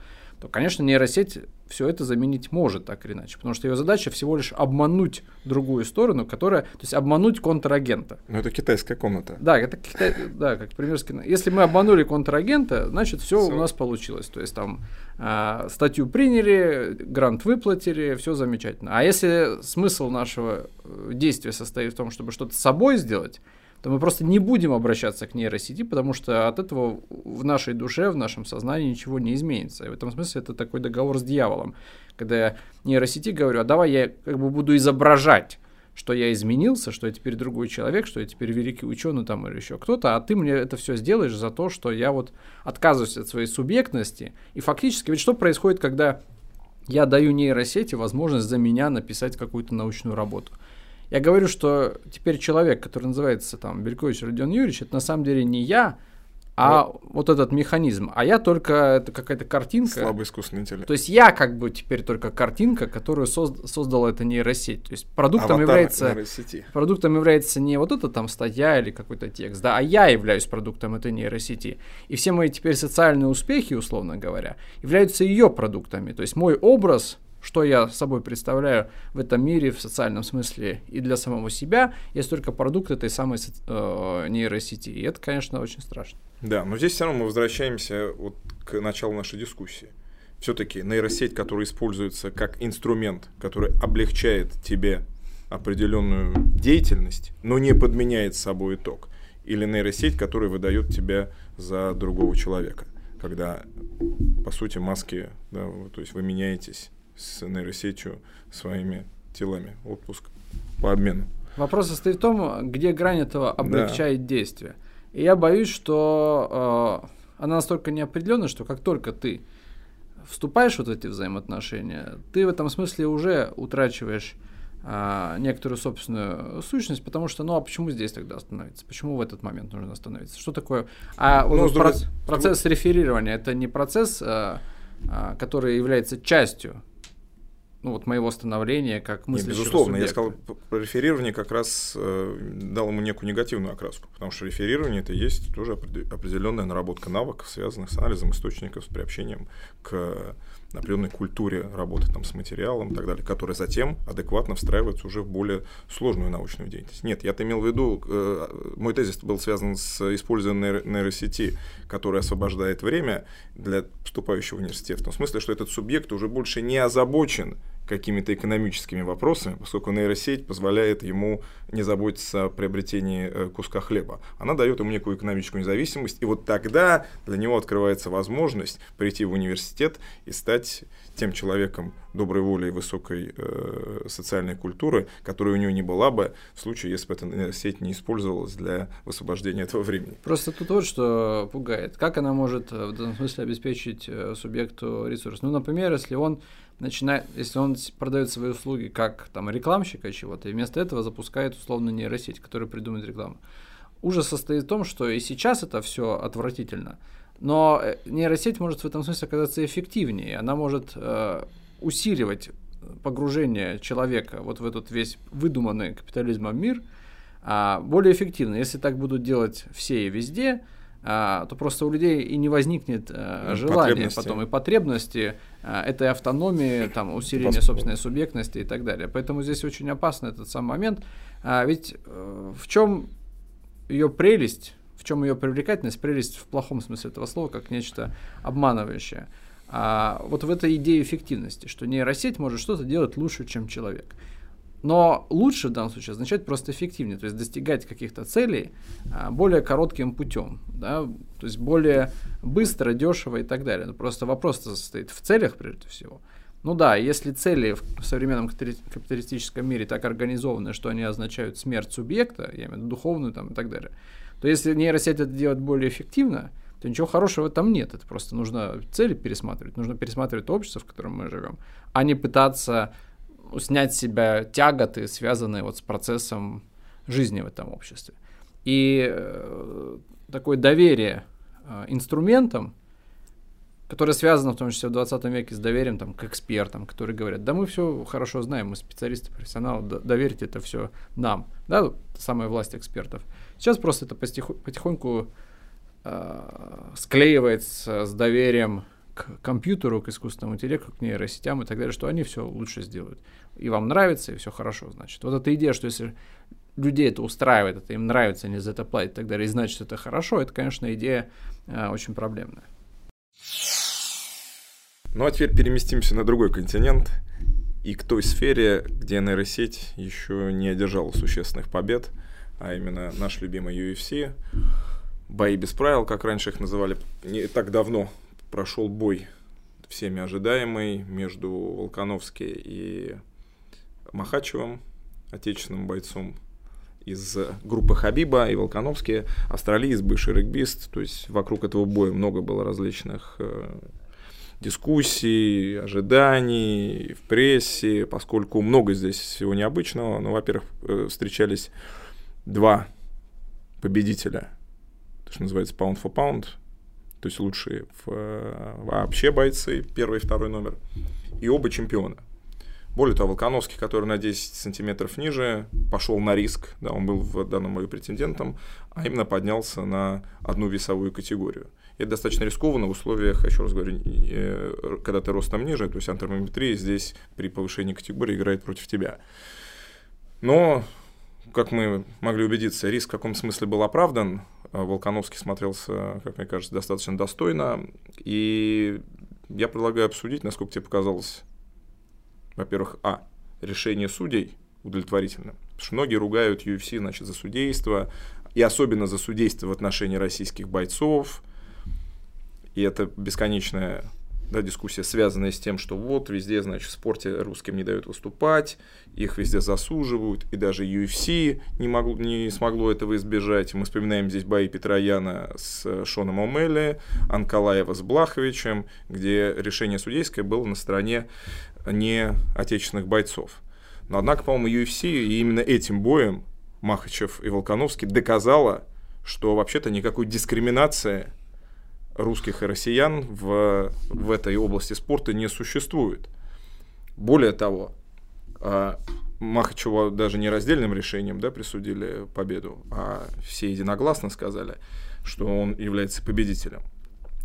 Speaker 1: то, конечно, нейросеть все это заменить может так или иначе, потому что ее задача всего лишь обмануть другую сторону, которая, то есть обмануть контрагента.
Speaker 2: Ну это китайская комната.
Speaker 1: Да, это Китай, да, как пример с кино. Если мы обманули контрагента, значит все у нас получилось, то есть там э, статью приняли, грант выплатили, все замечательно. А если смысл нашего э, действия состоит в том, чтобы что-то с собой сделать, то мы просто не будем обращаться к нейросети, потому что от этого в нашей душе, в нашем сознании ничего не изменится. И в этом смысле это такой договор с дьяволом. Когда я нейросети говорю, а давай я как бы буду изображать, что я изменился, что я теперь другой человек, что я теперь великий ученый там или еще кто-то, а ты мне это все сделаешь за то, что я вот отказываюсь от своей субъектности. И фактически, ведь что происходит, когда я даю нейросети возможность за меня написать какую-то научную работу? Я говорю, что теперь человек, который называется там Белькович Родион Юрьевич, это на самом деле не я, а вот. вот этот механизм. А я только это какая-то картинка.
Speaker 2: Слабый искусственный интеллект.
Speaker 1: То есть я как бы теперь только картинка, которую созд- создала эта нейросеть. То есть продуктом Аватар является нейросети. продуктом является не вот эта там статья или какой-то текст, да, а я являюсь продуктом этой нейросети. И все мои теперь социальные успехи, условно говоря, являются ее продуктами. То есть мой образ что я собой представляю в этом мире в социальном смысле и для самого себя, есть только продукт этой самой э, нейросети. И это, конечно, очень страшно.
Speaker 2: Да, но здесь все равно мы возвращаемся вот к началу нашей дискуссии. Все-таки нейросеть, которая используется как инструмент, который облегчает тебе определенную деятельность, но не подменяет собой итог. Или нейросеть, которая выдает тебя за другого человека. Когда, по сути, маски, да, то есть вы меняетесь с нейросетью своими телами. Отпуск по обмену.
Speaker 1: Вопрос состоит в том, где грань этого облегчает да. действие. И я боюсь, что э, она настолько неопределенна, что как только ты вступаешь в вот эти взаимоотношения, ты в этом смысле уже утрачиваешь а, некоторую собственную сущность, потому что, ну а почему здесь тогда остановиться? Почему в этот момент нужно остановиться? Что такое? А ну, про- процесс реферирования это не процесс, а, а, который является частью ну, вот моего становления как мыслящего
Speaker 2: Нет, Безусловно, субъекта. я сказал про реферирование как раз э, дал ему некую негативную окраску, потому что реферирование это есть тоже определенная наработка навыков, связанных с анализом источников, с приобщением к определенной культуре работы там, с материалом и так далее, которая затем адекватно встраивается уже в более сложную научную деятельность. Нет, я-то имел в виду, э, мой тезис был связан с использованием нейросети, которая освобождает время для поступающего в университет, в том смысле, что этот субъект уже больше не озабочен какими-то экономическими вопросами, поскольку нейросеть позволяет ему не заботиться о приобретении э, куска хлеба. Она дает ему некую экономическую независимость, и вот тогда для него открывается возможность прийти в университет и стать тем человеком доброй воли и высокой э, социальной культуры, которой у него не была бы в случае, если бы эта сеть не использовалась для высвобождения этого времени.
Speaker 1: Просто тут вот что пугает. Как она может э, в данном смысле обеспечить э, субъекту ресурс? Ну, например, если он начинает, если он продает свои услуги как там рекламщика чего-то, и вместо этого запускает условно нейросеть, которая придумает рекламу. Ужас состоит в том, что и сейчас это все отвратительно, но э, нейросеть может в этом смысле оказаться эффективнее, она может э, усиливать погружение человека вот в этот весь выдуманный капитализмом мир а, более эффективно. Если так будут делать все и везде, то просто у людей и не возникнет а, желания потом и потребности а, этой автономии, там, усиления собственной субъектности и так далее. Поэтому здесь очень опасный этот сам момент. А, ведь а, в чем ее прелесть, в чем ее привлекательность, прелесть в плохом смысле этого слова, как нечто обманывающее. А, вот в этой идее эффективности, что нейросеть может что-то делать лучше, чем человек. Но лучше в данном случае означает просто эффективнее, то есть достигать каких-то целей а, более коротким путем, да, то есть более быстро, дешево и так далее. Но просто вопрос состоит в целях прежде всего. Ну да, если цели в современном капиталистическом мире так организованы, что они означают смерть субъекта, я имею в виду духовную там, и так далее, то если нейросеть это делает более эффективно, то ничего хорошего этом нет. Это просто нужно цели пересматривать, нужно пересматривать общество, в котором мы живем, а не пытаться снять с себя тяготы, связанные вот с процессом жизни в этом обществе. И э, такое доверие э, инструментам, которое связано в том числе в 20 веке с доверием там, к экспертам, которые говорят, да мы все хорошо знаем, мы специалисты, профессионалы, доверьте это все нам, да, самая власть экспертов. Сейчас просто это потихоньку э, склеивается с доверием компьютеру, к искусственному интеллекту, к нейросетям и так далее, что они все лучше сделают и вам нравится, и все хорошо, значит. Вот эта идея, что если людей это устраивает, это им нравится, они за это платят и так далее, и значит это хорошо, это, конечно, идея э, очень проблемная.
Speaker 2: Ну а теперь переместимся на другой континент и к той сфере, где нейросеть еще не одержала существенных побед, а именно наш любимый UFC, бои без правил, как раньше их называли, не так давно прошел бой всеми ожидаемый между Волконовски и Махачевым, отечественным бойцом из группы Хабиба и Волконовский, австралиец, бывший регбист. То есть вокруг этого боя много было различных э, дискуссий, ожиданий в прессе, поскольку много здесь всего необычного. Ну, во-первых, э, встречались два победителя то, что называется pound for pound, то есть лучшие в, вообще бойцы, первый и второй номер, и оба чемпиона. Более того, Волконовский, который на 10 сантиметров ниже, пошел на риск, да, он был в данном бою претендентом, а именно поднялся на одну весовую категорию. И это достаточно рискованно в условиях, еще раз говорю, э, когда ты ростом ниже, то есть антропометрия здесь при повышении категории играет против тебя. Но, как мы могли убедиться, риск в каком смысле был оправдан. Волконовский смотрелся, как мне кажется, достаточно достойно. И я предлагаю обсудить, насколько тебе показалось во-первых, а, решение судей удовлетворительно. Потому что многие ругают UFC, значит, за судейство, и особенно за судейство в отношении российских бойцов. И это бесконечная да, дискуссия, связанная с тем, что вот везде, значит, в спорте русским не дают выступать, их везде засуживают, и даже UFC не, могло, не смогло этого избежать. Мы вспоминаем здесь бои Петра Яна с Шоном Омелли, Анкалаева с Блаховичем, где решение судейское было на стороне не отечественных бойцов. Но однако, по-моему, UFC и именно этим боем Махачев и Волконовский доказала, что вообще-то никакой дискриминации русских и россиян в, в этой области спорта не существует. Более того, а, Махачева даже не раздельным решением да, присудили победу, а все единогласно сказали, что он является победителем.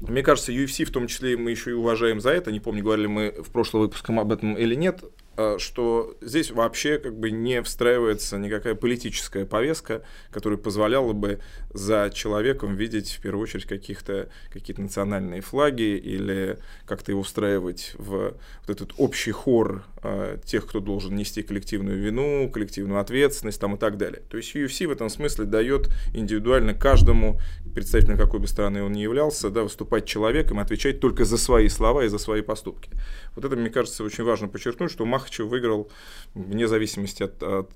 Speaker 2: Мне кажется, UFC в том числе мы еще и уважаем за это. Не помню, говорили мы в прошлом выпуске об этом или нет. Э, что здесь вообще как бы не встраивается никакая политическая повестка, которая позволяла бы за человеком видеть в первую очередь каких-то, какие-то национальные флаги или как-то его встраивать в вот этот общий хор э, тех, кто должен нести коллективную вину, коллективную ответственность там, и так далее. То есть UFC в этом смысле дает индивидуально каждому представителю какой бы страны он ни являлся, да, выступать человеком и отвечать только за свои слова и за свои поступки. Вот это, мне кажется, очень важно подчеркнуть, что Махачев выиграл вне зависимости от, от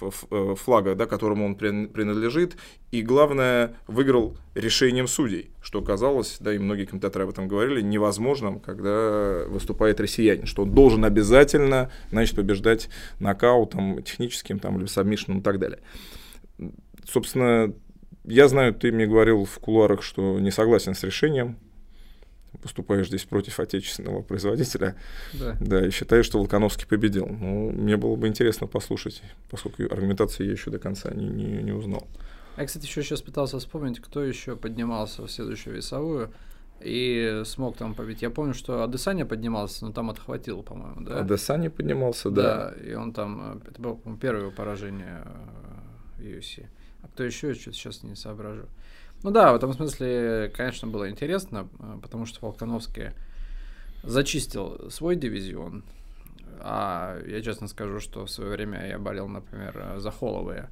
Speaker 2: э, флага, да, которому он принадлежит, и главное, выиграл решением судей, что казалось, да, и многие комментаторы об этом говорили, невозможным, когда выступает россиянин, что он должен обязательно, значит, побеждать нокаутом техническим, там, или сабмишном и так далее. Собственно, я знаю, ты мне говорил в кулуарах, что не согласен с решением, поступаешь здесь против отечественного производителя, да, да и считаешь, что Волконовский победил. Ну, мне было бы интересно послушать, поскольку аргументации я еще до конца не, не, не узнал.
Speaker 1: Я, кстати, еще сейчас пытался вспомнить, кто еще поднимался в следующую весовую и смог там победить. Я помню, что Адесаня поднимался, но там отхватил, по-моему, да?
Speaker 2: Адесаня поднимался, да.
Speaker 1: Да, и он там, это было, первое его поражение UFC. А кто еще, я что-то сейчас не соображу. Ну да, в этом смысле, конечно, было интересно, э, потому что Волконовский зачистил свой дивизион. А я честно скажу, что в свое время я болел, например, за Холовые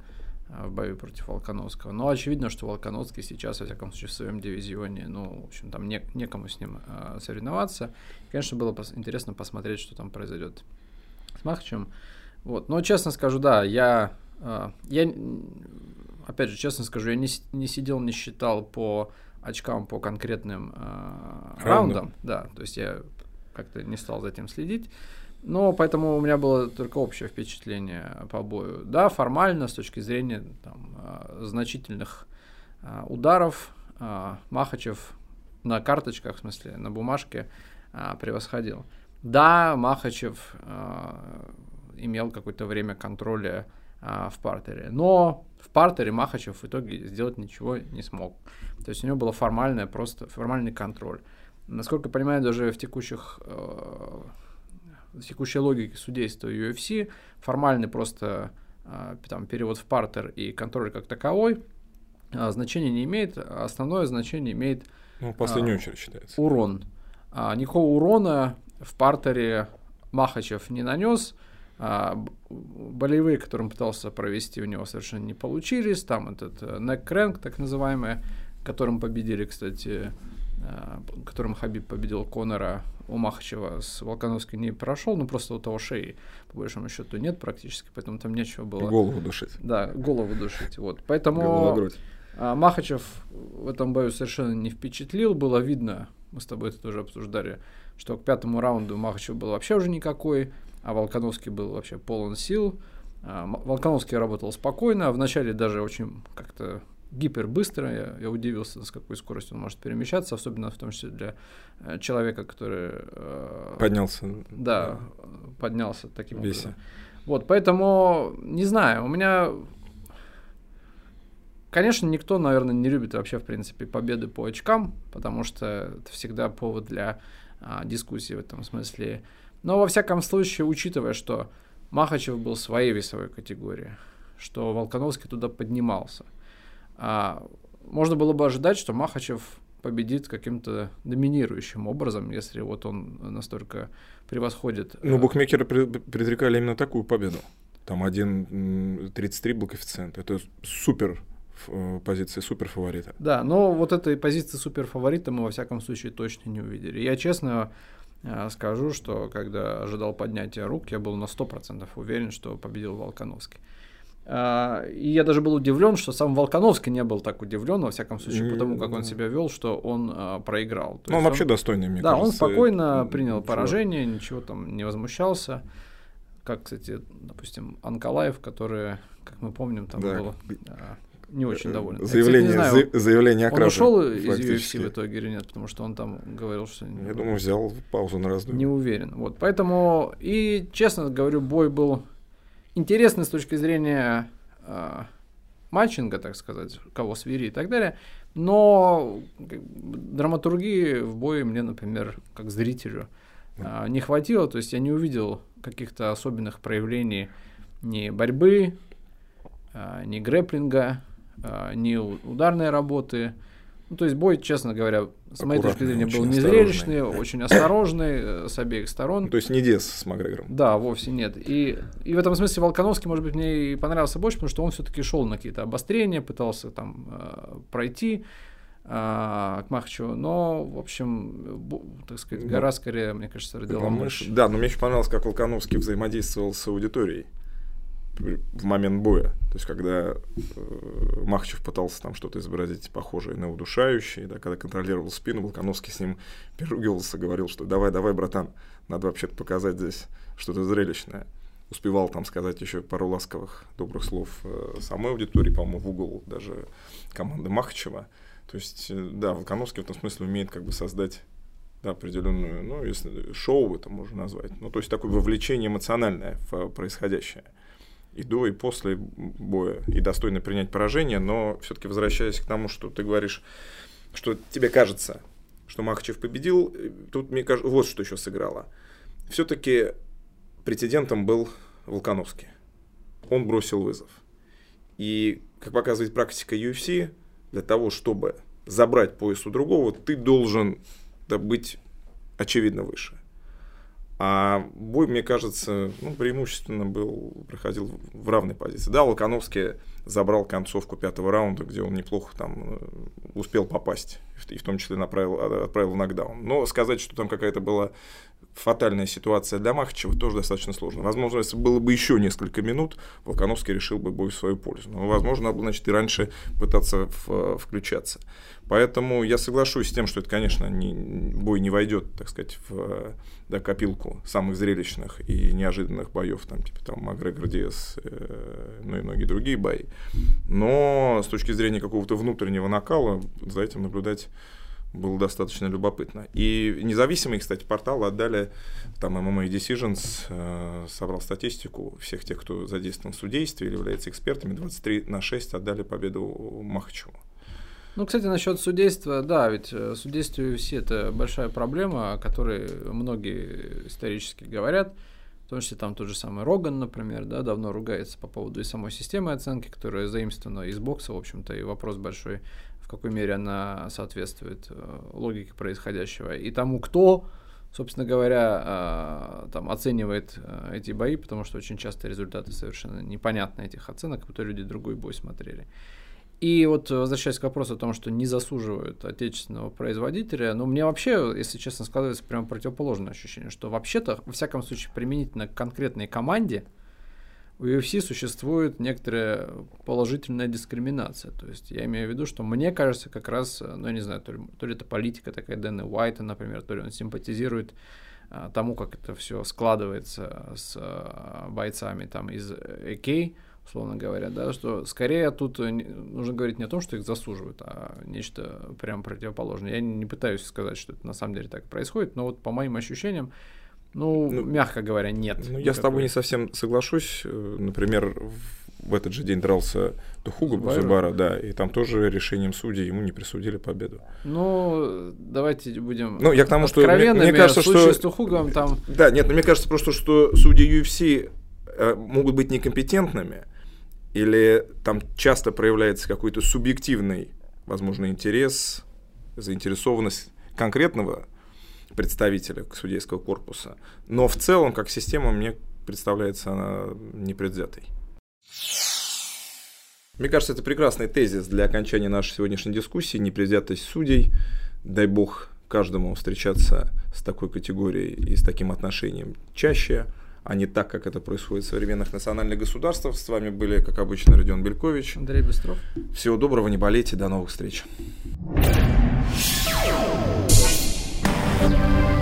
Speaker 1: э, в бою против Волконовского. Но очевидно, что Волконовский сейчас, во всяком случае, в своем дивизионе, ну, в общем, там не, некому с ним э, соревноваться. Конечно, было пос- интересно посмотреть, что там произойдет с Махачем. Вот. Но, честно скажу, да, я, э, я опять же, честно скажу, я не, не сидел, не считал по очкам по конкретным э, раундам. Да, то есть я как-то не стал за этим следить. Но поэтому у меня было только общее впечатление по бою. Да, формально, с точки зрения там, э, значительных э, ударов, э, Махачев на карточках, в смысле, на бумажке э, превосходил. Да, Махачев э, имел какое-то время контроля э, в партере, но в партере Махачев в итоге сделать ничего не смог. То есть у него было формальное, просто формальный контроль. Насколько я понимаю, даже в текущих э, в текущей логике судейства UFC формальный просто э, там, перевод в партер и контроль как таковой э, значения не имеет. Основное значение имеет
Speaker 2: ну, в последнюю очередь считается.
Speaker 1: урон. А, никакого урона в партере Махачев не нанес. А, болевые, которые он пытался провести, у него совершенно не получились. Там этот neck crank, так называемый, которым победили, кстати, а, которым Хабиб победил Конора у Махачева с Волконовской не прошел, ну просто у того шеи, по большому счету, нет практически, поэтому там нечего было.
Speaker 2: Голову душить.
Speaker 1: Да, голову душить. Вот. Поэтому а, Махачев в этом бою совершенно не впечатлил. Было видно, мы с тобой это тоже обсуждали, что к пятому раунду Махачев был вообще уже никакой а Волконовский был вообще полон сил. А, Волконовский работал спокойно, вначале даже очень как-то гипербыстро. Я, я удивился, с какой скоростью он может перемещаться, особенно в том числе для э, человека, который...
Speaker 2: Э, поднялся.
Speaker 1: Да, поднялся таким образом. Вот, поэтому, не знаю, у меня... Конечно, никто, наверное, не любит вообще, в принципе, победы по очкам, потому что это всегда повод для а, дискуссии в этом смысле. Но, во всяком случае, учитывая, что Махачев был своей весовой категории, что Волконовский туда поднимался – а, можно было бы ожидать, что Махачев победит каким-то доминирующим образом, если вот он настолько превосходит.
Speaker 2: Ну, э, букмекеры предрекали именно такую победу. Там 1.33 был коэффициент. Это супер э, позиции супер фаворита.
Speaker 1: Да, но вот этой позиции супер фаворита мы во всяком случае точно не увидели. Я честно скажу, что когда ожидал поднятия рук, я был на 100% уверен, что победил Волконовский. А, и я даже был удивлен, что сам Волконовский не был так удивлен, во всяком случае, потому как он себя вел, что он а, проиграл.
Speaker 2: То ну, он вообще достойный, мне
Speaker 1: Да,
Speaker 2: кажется,
Speaker 1: он спокойно принял поражение, ничего там не возмущался. Как, кстати, допустим, Анкалаев, который, как мы помним, там да. был а, не очень доволен.
Speaker 2: Заявление, я, кстати, не знаю, заявление о
Speaker 1: краже. Он ушел из UFC в итоге или нет, потому что он там говорил, что...
Speaker 2: Я думаю, взял паузу на раздумье.
Speaker 1: Не уверен. Вот, поэтому, и честно говорю, бой был интересно с точки зрения э, матчинга, так сказать, кого свери и так далее. Но драматургии в бое мне, например, как зрителю, э, не хватило. То есть я не увидел каких-то особенных проявлений ни борьбы, э, ни грэплинга, ни ударной работы. Ну, то есть бой, честно говоря, с моей точки зрения, был незрелищный, очень осторожный э, с обеих сторон.
Speaker 2: Ну, то есть не Дес с Макгрегором.
Speaker 1: Да, вовсе нет. И, и в этом смысле Волконовский, может быть, мне и понравился больше, потому что он все-таки шел на какие-то обострения, пытался там э, пройти э, к Махачеву, но, в общем, так сказать, гора скорее, мне кажется, родила мышь.
Speaker 2: Да, но мне еще понравилось, как Волконовский взаимодействовал с аудиторией в момент боя. То есть, когда э, Махачев пытался там что-то изобразить похожее на удушающее, да, когда контролировал спину, Волконовский с ним [laughs] переругивался, говорил, что давай, давай, братан, надо вообще-то показать здесь что-то зрелищное. Успевал там сказать еще пару ласковых, добрых слов э, самой аудитории, по-моему, в угол даже команды Махачева. То есть, э, да, Волконовский в этом смысле умеет как бы создать да, определенную, ну, если шоу это можно назвать, ну, то есть такое вовлечение эмоциональное в происходящее и до, и после боя, и достойно принять поражение, но все-таки возвращаясь к тому, что ты говоришь, что тебе кажется, что Махачев победил, тут мне кажется, вот что еще сыграло. Все-таки претендентом был Волконовский. Он бросил вызов. И, как показывает практика UFC, для того, чтобы забрать пояс у другого, ты должен быть очевидно выше. А бой, мне кажется, ну, преимущественно был, проходил в равной позиции. Да, Волконовский забрал концовку пятого раунда, где он неплохо там э, успел попасть, и в том числе направил, а, отправил в нокдаун. Но сказать, что там какая-то была фатальная ситуация для Махачева, тоже достаточно сложно. Возможно, если было бы еще несколько минут, Волконовский решил бы бой в свою пользу. Но, возможно, надо было, значит, и раньше пытаться в, включаться. Поэтому я соглашусь с тем, что это, конечно, не, бой не войдет, так сказать, в да, копилку самых зрелищных и неожиданных боев, там, типа там Макгрегор Диас, э, ну и многие другие бои. Но с точки зрения какого-то внутреннего накала за этим наблюдать было достаточно любопытно. И независимые, кстати, порталы отдали, там MMA Decisions э, собрал статистику всех тех, кто задействован в судействе или является экспертами, 23 на 6 отдали победу Махачеву.
Speaker 1: Ну, кстати, насчет судейства, да, ведь э, судейство UFC это большая проблема, о которой многие исторически говорят. В том числе там тот же самый Роган, например, да, давно ругается по поводу и самой системы оценки, которая заимствована из бокса, в общем-то, и вопрос большой, какой мере она соответствует э, логике происходящего. И тому, кто, собственно говоря, э, там оценивает эти бои, потому что очень часто результаты совершенно непонятны этих оценок, будто люди другой бой смотрели. И вот возвращаясь к вопросу о том, что не заслуживают отечественного производителя, ну, мне вообще, если честно, складывается прямо противоположное ощущение, что вообще-то, во всяком случае, применительно к конкретной команде, у UFC существует некоторая положительная дискриминация. То есть я имею в виду, что мне кажется, как раз, ну, я не знаю, то ли, то ли это политика такая Дэна Уайта, например, то ли он симпатизирует а, тому, как это все складывается с а, бойцами там из ЭК, условно говоря, да, что скорее тут э, нужно говорить не о том, что их заслуживают, а нечто прям противоположное. Я не пытаюсь сказать, что это на самом деле так происходит, но вот по моим ощущениям, ну, ну мягко говоря, нет.
Speaker 2: Ну, я с тобой не совсем соглашусь. Э, например, в этот же день дрался Тухуга Бузыбара, да, и там тоже решением судей ему не присудили победу.
Speaker 1: Ну, давайте будем
Speaker 2: ну, я к тому, что мне, мне кажется, что...
Speaker 1: с Тухугом там...
Speaker 2: Да, нет, но мне кажется просто, что судьи UFC э, могут быть некомпетентными, или там часто проявляется какой-то субъективный, возможно, интерес, заинтересованность конкретного представителя судейского корпуса. Но в целом, как система, мне представляется она непредвзятой. Мне кажется, это прекрасный тезис для окончания нашей сегодняшней дискуссии. Непредвзятость судей. Дай бог каждому встречаться с такой категорией и с таким отношением чаще а не так, как это происходит в современных национальных государствах. С вами были, как обычно, Родион Белькович.
Speaker 1: Андрей Быстров.
Speaker 2: Всего доброго, не болейте, до новых встреч. Thank you.